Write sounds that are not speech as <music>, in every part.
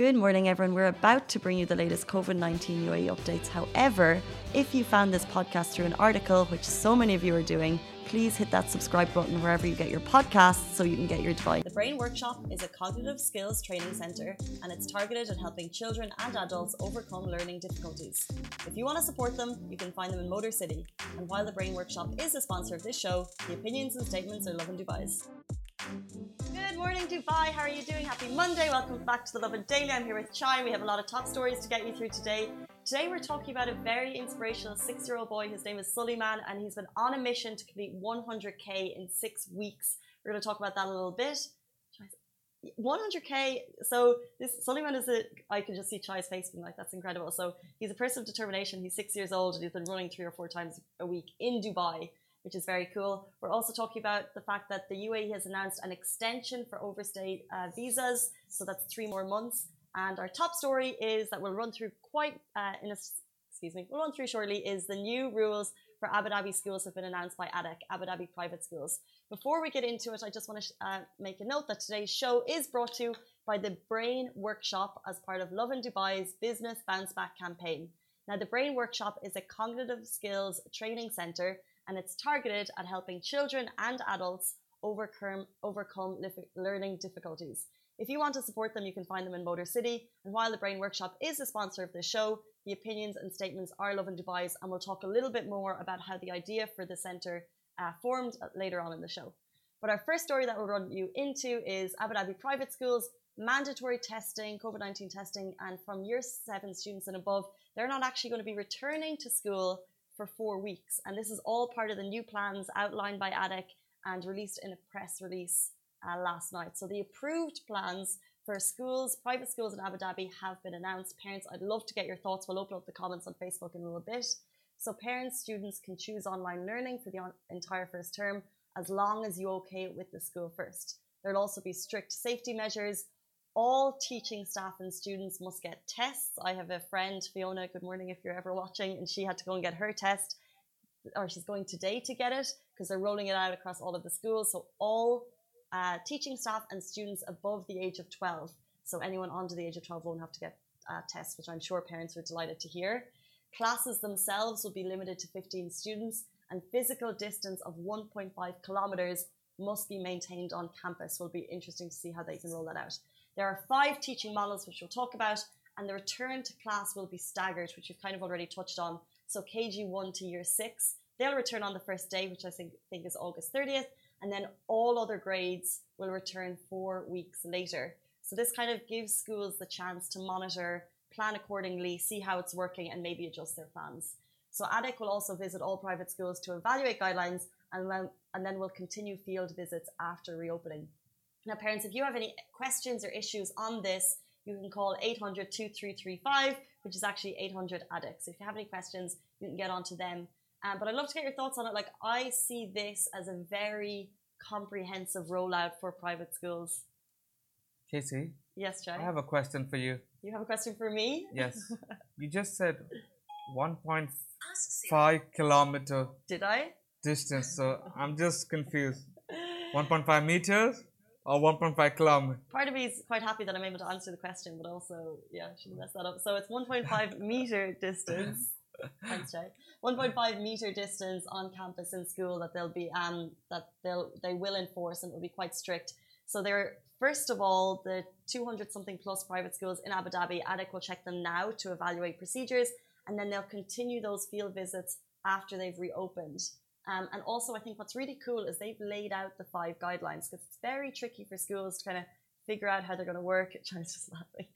Good morning, everyone. We're about to bring you the latest COVID 19 UAE updates. However, if you found this podcast through an article, which so many of you are doing, please hit that subscribe button wherever you get your podcasts so you can get your device. The Brain Workshop is a cognitive skills training centre and it's targeted at helping children and adults overcome learning difficulties. If you want to support them, you can find them in Motor City. And while the Brain Workshop is a sponsor of this show, the opinions and statements are Lovin Dubai's. Good morning, Dubai. How are you doing? Happy Monday. Welcome back to the Lovin Daily. I'm here with Chai. We have a lot of top stories to get you through today. Today, we're talking about a very inspirational six year old boy. His name is Suleiman, and he's been on a mission to complete 100K in six weeks. We're going to talk about that a little bit. 100k so this Suleiman is a I can just see Chai's face being like that's incredible so he's a person of determination he's six years old and he's been running three or four times a week in Dubai which is very cool. We're also talking about the fact that the UAE has announced an extension for overstay uh, visas, so that's three more months. And our top story is that we'll run through quite uh, in a excuse me, we'll run through shortly is the new rules for Abu Dhabi schools have been announced by ADEK, Abu Dhabi private schools. Before we get into it, I just want to uh, make a note that today's show is brought to you by the Brain Workshop as part of Lovin Dubai's Business Bounce Back campaign. Now, the Brain Workshop is a cognitive skills training center and it's targeted at helping children and adults overcome, overcome learning difficulties. If you want to support them, you can find them in Motor City. And while the Brain Workshop is the sponsor of this show, the opinions and statements are Lovin Dubai's, and we'll talk a little bit more about how the idea for the centre uh, formed later on in the show. But our first story that we'll run you into is Abu Dhabi private schools, mandatory testing, COVID 19 testing, and from year seven students and above, they're not actually going to be returning to school for four weeks. And this is all part of the new plans outlined by ADEK and released in a press release uh, last night. So the approved plans for schools, private schools in Abu Dhabi have been announced. Parents, I'd love to get your thoughts. We'll open up the comments on Facebook in a little bit. So parents, students can choose online learning for the entire first term as long as you okay it with the school first. There'll also be strict safety measures all teaching staff and students must get tests. I have a friend, Fiona, good morning if you're ever watching, and she had to go and get her test, or she's going today to get it because they're rolling it out across all of the schools. So, all uh, teaching staff and students above the age of 12. So, anyone under the age of 12 won't have to get uh, tests, which I'm sure parents are delighted to hear. Classes themselves will be limited to 15 students, and physical distance of 1.5 kilometres must be maintained on campus. Will be interesting to see how they can roll that out. There are five teaching models which we'll talk about, and the return to class will be staggered, which we've kind of already touched on. So KG1 to year six, they'll return on the first day, which I think, think is August 30th, and then all other grades will return four weeks later. So this kind of gives schools the chance to monitor, plan accordingly, see how it's working, and maybe adjust their plans. So ADEK will also visit all private schools to evaluate guidelines and then, and then will continue field visits after reopening. Now, parents, if you have any questions or issues on this, you can call 800 2335, which is actually 800 addicts. If you have any questions, you can get onto them. Um, but I'd love to get your thoughts on it. Like, I see this as a very comprehensive rollout for private schools. Casey? Yes, Jay? I have a question for you. You have a question for me? Yes. <laughs> you just said 1.5 kilometer. Did I? Distance. So I'm just confused. 1.5 meters? Or 1.5 kilometers. Part of me is quite happy that I'm able to answer the question, but also, yeah, I shouldn't mess that up. So it's 1.5 <laughs> meter distance. Thanks, Jay. 1.5 meter distance on campus in school that they'll be um that they'll they will enforce and it will be quite strict. So they're first of all the 200 something plus private schools in Abu Dhabi. ADEK will check them now to evaluate procedures, and then they'll continue those field visits after they've reopened. Um, and also, I think what's really cool is they've laid out the five guidelines because it's very tricky for schools to kind of figure out how they're going to work. <laughs> Just laughing.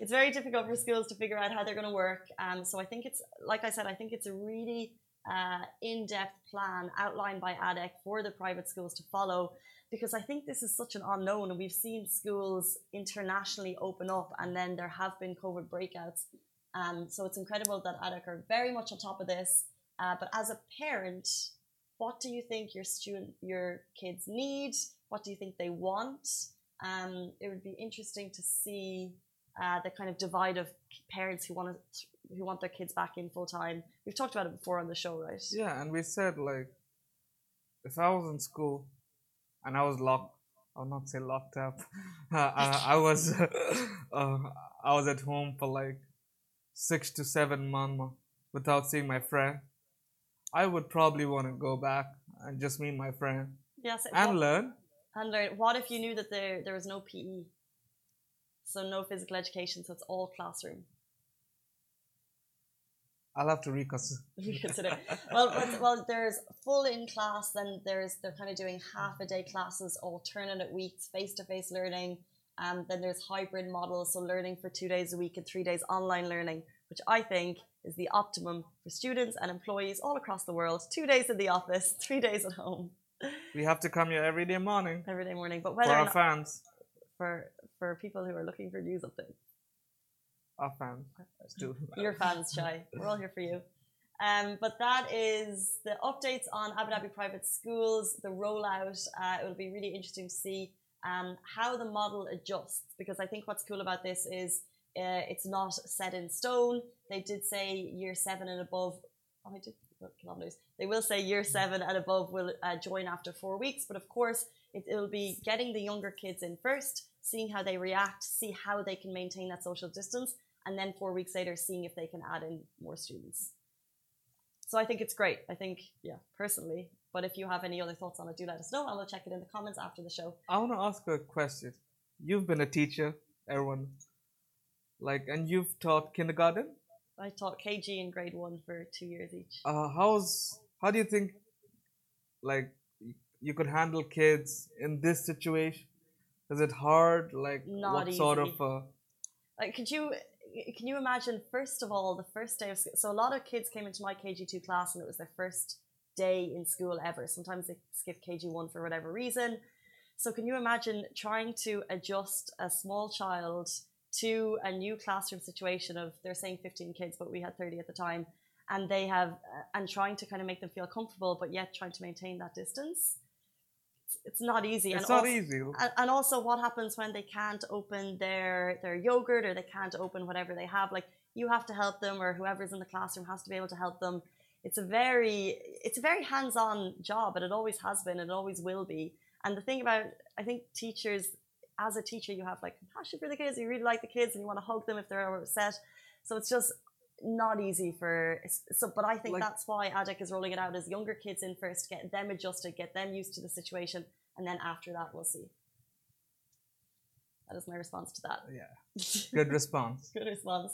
It's very difficult for schools to figure out how they're going to work. Um, so I think it's, like I said, I think it's a really uh, in-depth plan outlined by ADEK for the private schools to follow because I think this is such an unknown and we've seen schools internationally open up and then there have been COVID breakouts. Um, so it's incredible that ADEK are very much on top of this. Uh, but as a parent, what do you think your student, your kids need? What do you think they want? Um, it would be interesting to see uh, the kind of divide of parents who want to, who want their kids back in full time. We've talked about it before on the show, right? Yeah, and we said like, if I was in school and I was locked, I'll not say locked up. <laughs> Uh, I, I, was <laughs> uh, I was at home for like six to seven months without seeing my friend, I would probably want to go back and just meet my friend Yes. and what, learn. and learn. What if you knew that there there was no PE, so no physical education, so it's all classroom? I'll have to reconsider. <laughs> reconsider. well, well, well, there's full in class. Then there's they're kind of doing half a day classes, alternate weeks, face to face learning. Um, then there's hybrid models, so learning for two days a week and three days online learning, which I think is the optimum for students and employees all across the world. Two days in the office, <laughs> three days at home, We have to come here every day morning every day morning. But for whether or our not, fans. for for people who are looking for news updates. Our fans. Your fans, shy. We're all here for you. Um, but that is the updates on Abu Dhabi private schools, the rollout. Uh, it will be really interesting to see um, how the model adjusts because I think what's cool about this is uh, it's not set in stone. They did say year seven and above. Oh, I did what kilometers. They will say year seven and above will uh, join after four weeks, but of course it will be getting the younger kids in first, seeing how they react, see how they can maintain that social distance, and then four weeks later seeing if they can add in more students. So I think it's great. I think, yeah, personally. But if you have any other thoughts on it, do let us know, we'll check it in the comments after the show. I want to ask a question. You've been a teacher, everyone. Like, and you've taught kindergarten. I taught KG in grade one for two years each. Uh, how's how do you think, like, you could handle kids in this situation? Is it hard? Like, Not what sort of? Uh, Like, could you can you imagine? First of all, the first day of school. So a lot of kids came into my KG two class, and it was their first day in school ever. Sometimes they skip KG one for whatever reason. So can you imagine trying to adjust a small child to a new classroom situation of they're saying 15 kids, but we had 30 at the time, and they have uh, and trying to kind of make them feel comfortable, but yet trying to maintain that distance. It's, it's not easy. it's and not also, easy. and, and also what happens when they can't open their their yogurt or they can't open whatever they have like you have to help them or whoever's in the classroom has to be able to help them it's a very it's a very hands-on job and it always has been and it always will be and the thing about i think teachers as a teacher you have like compassion for the kids you really like the kids and you want to hug them if they're upset. So it's just not easy for so but i think Like- that's why adek is rolling it out as younger kids in first get them adjusted get them used to the situation and then after that we'll see. That is my response to that. Yeah, <laughs> good response. good response.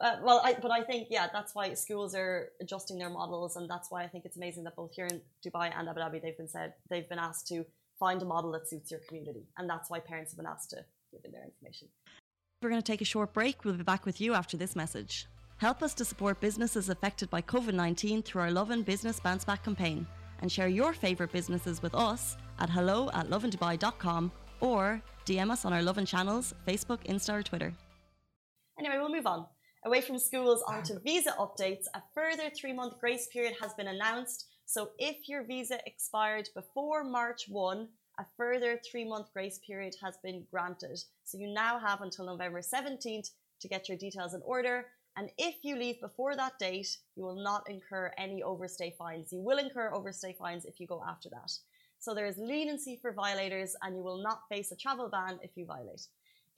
Uh, well I, but i think yeah that's why schools are adjusting their models and that's why i think it's amazing that both here in dubai and abu dhabi they've been said they've been asked to find a model that suits your community and that's why parents have been asked to give in their information we're going to take a short break we'll be back with you after this message help us to support businesses affected by covid-19 through our lovin business bounce back campaign and share your favorite businesses with us at hello at lovindubai.com or DM us on our Lovin channels, Facebook, Insta, or Twitter. Anyway, we'll move on. Away from schools onto visa updates, a further three month grace period has been announced. So if your visa expired before March 1, a further three month grace period has been granted. So you now have until November 17th to get your details in order. And if you leave before that date, you will not incur any overstay fines. You will incur overstay fines if you go after that. So there is leniency for violators, and you will not face a travel ban if you violate.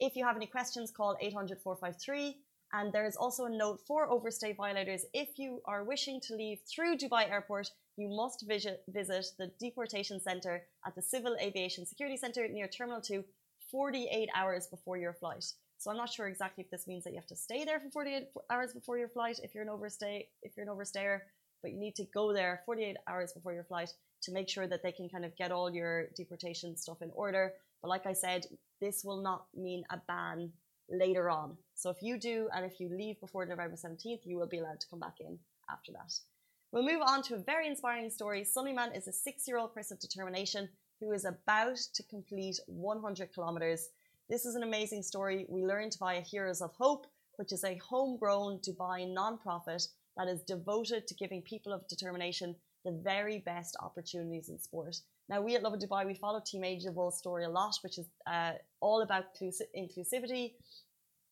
If you have any questions, call 800 453. And there is also a note for overstay violators. If you are wishing to leave through Dubai Airport, you must visit, visit the deportation centre at the Civil Aviation Security Centre near Terminal 2 48 hours before your flight. So I'm not sure exactly if this means that you have to stay there for 48 hours before your flight if you're an overstay if you're an overstayer, but you need to go there 48 hours before your flight to make sure that they can kind of get all your deportation stuff in order. But like I said, this will not mean a ban later on. So if you do, and if you leave before November 17th, you will be allowed to come back in after that. We'll move on to a very inspiring story. Suleiman is a six year old person of determination who is about to complete 100 kilometers. This is an amazing story we learned via Heroes of Hope, which is a homegrown Dubai non-profit that is devoted to giving people of determination the very best opportunities in sport. Now, we at Lovin Dubai, we follow Team Age story a lot, which is uh, all about inclusivity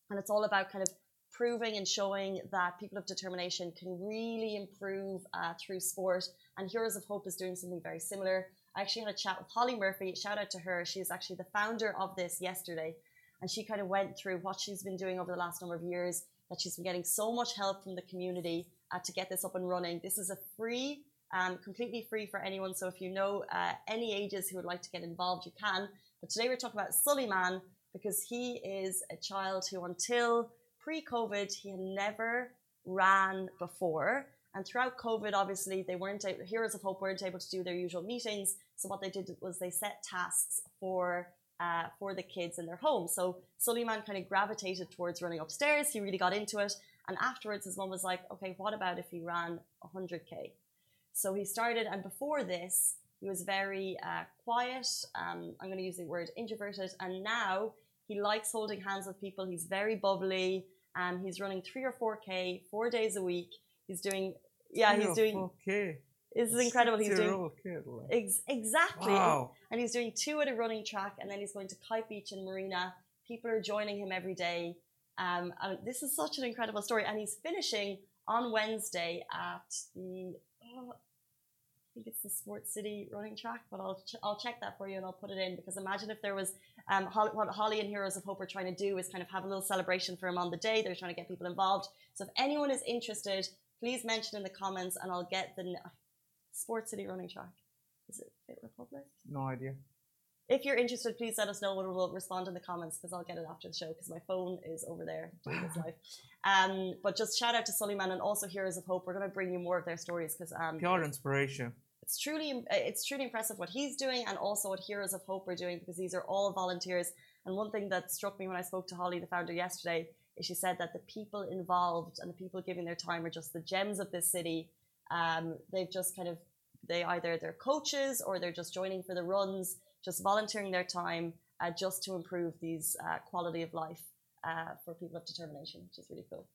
and it's all about kind of proving and showing that people of determination can really improve uh, through sport. And Heroes of Hope is doing something very similar. I actually had a chat with Holly Murphy. Shout out to her. She's actually the founder of this yesterday. and she kind of went through what she's been doing over the last number of years. That she's been getting so much help from the community uh, to get this up and running. This is a free, um, completely free for anyone. So if you know uh, any ages who would like to get involved, you can. But today we're talking about Suleiman because he is a child who, until pre-COVID, he had never ran before. And throughout COVID, obviously, they weren't able, Heroes of Hope weren't able to do their usual meetings. So what they did was they set tasks for uh, for the kids in their home. So Suleiman kind of gravitated towards running upstairs. He really got into it. And afterwards, his mom was like, okay, what about if he ran 100K? So he started, and before this, he was very uh, quiet. Um, I'm going to use the word introverted. And now he likes holding hands with people. He's very bubbly. And he's running three or 4K four days a week. He's doing, yeah, he's doing. 4K. This is incredible. He's doing kid, like. ex- exactly, Wow. and he's doing two at a running track, and then he's going to Kite Beach and Marina. People are joining him every day. Um, and this is such an incredible story, and he's finishing on Wednesday at the. Oh, think it's the Sports City running track, but I'll ch- I'll check that for you and I'll put it in because imagine if there was um, Holly, what Holly and Heroes of Hope are trying to do is kind of have a little celebration for him on the day. They're trying to get people involved. So if anyone is interested, please mention in the comments and I'll get the n- Sports City running track. Is it Fit Republik? No idea. If you're interested, please let us know and we'll respond in the comments because I'll get it after the show because my phone is over there doing this <laughs> live. Um, but just shout out to Suleiman and also Heroes of Hope. We're going to bring you more of their stories because um, Pure inspiration. It's truly it's truly impressive what he's doing and also what Heroes of Hope are doing because these are all volunteers. And one thing that struck me when I spoke to Holly, the founder, yesterday, is she said that the people involved and the people giving their time are just the gems of this city. Um, they've just kind of they either they're coaches or they're just joining for the runs, just volunteering their time uh, just to improve these uh, quality of life uh, for people of determination, which is really cool.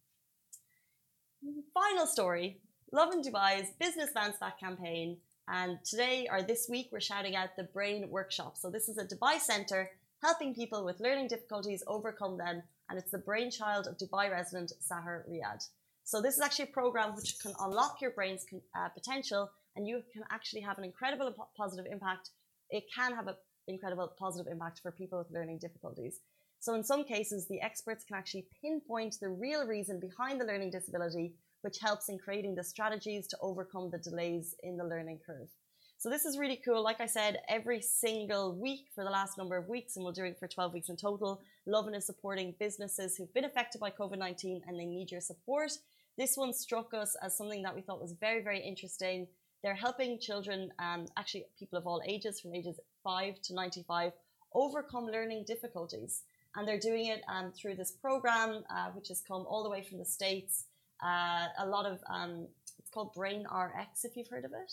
Final story Lovin Dubai's Business Bounce Back campaign. And today or this week, we're shouting out the Brain Workshop. So, this is a Dubai centre helping people with learning difficulties overcome them. And it's the brainchild of Dubai resident Sahar Riyad. So, this is actually a program which can unlock your brain's uh, potential and you can actually have an incredible positive impact. It can have an incredible positive impact for people with learning difficulties. So, in some cases, the experts can actually pinpoint the real reason behind the learning disability, which helps in creating the strategies to overcome the delays in the learning curve. So, this is really cool. Like I said, every single week for the last number of weeks, and we'll do it for 12 weeks in total, Lovin is supporting businesses who've been affected by COVID 19 and they need your support. This one struck us as something that we thought was very, very interesting. They're helping children, um, actually people of all ages, from ages 5 to 95, overcome learning difficulties. And they're doing it um, through this program, uh, which has come all the way from the States. Uh, a lot of, um, it's called BrainRx, if you've heard of it.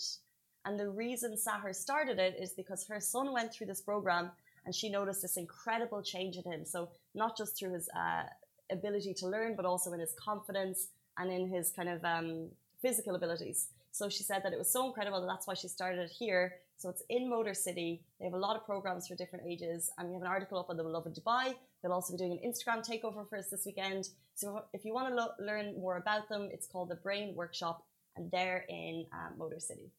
And the reason Sahar started it is because her son went through this program and she noticed this incredible change in him. So, not just through his uh, ability to learn, but also in his confidence and in his kind of um, physical abilities. So she said that it was so incredible that that's why she started it here. So it's in Motor City. They have a lot of programs for different ages, and we have an article up on the Lovin Dubai. They'll also be doing an Instagram takeover for us this weekend. So if you want to lo- learn more about them, it's called the Brain Workshop, and they're in uh, Motor City.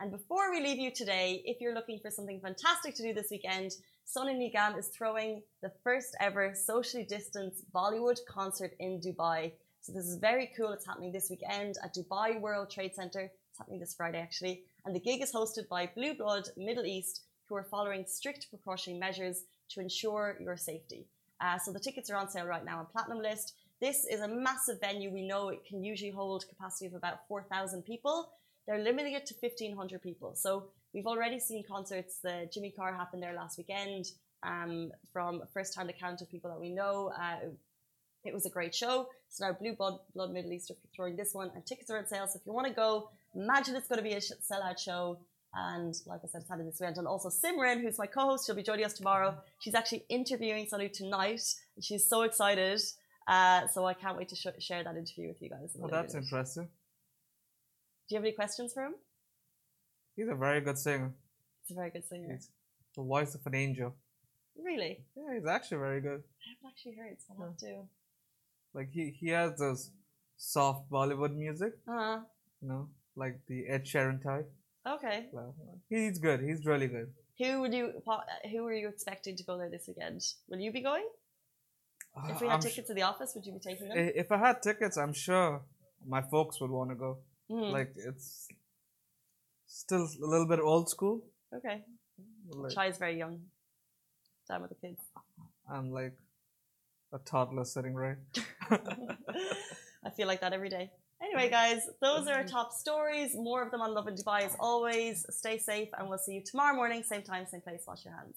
And before we leave you today, if you're looking for something fantastic to do this weekend, Sonu Nigam is throwing the first ever socially distanced Bollywood concert in Dubai. So this is very cool. It's happening this weekend at Dubai World Trade Center. It's happening this Friday actually. And the gig is hosted by Blue Blood Middle East, who are following strict precautionary measures to ensure your safety. Uh, so the tickets are on sale right now on Platinumlist. This is a massive venue. We know it can usually hold capacity of about 4,000 people. They're limiting it to 1,500 people. So we've already seen concerts. The Jimmy Carr happened there last weekend. Um, from a first-hand account of people that we know, uh, it was a great show. So now Blue Blood, Blood Middle East are throwing this one, and tickets are on sale. So if you want to go, imagine it's going to be a sellout show. And like I said, it's happening this weekend. And also Simran, who's my co-host, she'll be joining us tomorrow. She's actually interviewing Sonu tonight. She's so excited. Uh, so I can't wait to sh- share that interview with you guys. Well, that's impressive. Do you have any questions for him? He's a very good singer. He's a very good singer. He's the voice of an angel. Really? Yeah, he's actually very good. I haven't actually heard, so I'll have to. Like he he has those soft Bollywood music, Uh, you know, like the Ed Sheeran type. okay. Well, He's good. He's really good. Who would you? Who are you expecting to go there this weekend? Will you be going? If we had I'm tickets to the office, would you be taking them? if I had tickets, I'm sure my folks would want to go. Mhm. Like it's still a little bit old school. okay. Like, Chai is very young. Down with the kids. I'm like a toddler sitting right. <laughs> <laughs> I feel like that every day. Anyway, guys, those are our top stories. More of them on Lovin Dubai as always. Stay safe, and we'll see you tomorrow morning, same time, same place. Wash your hands.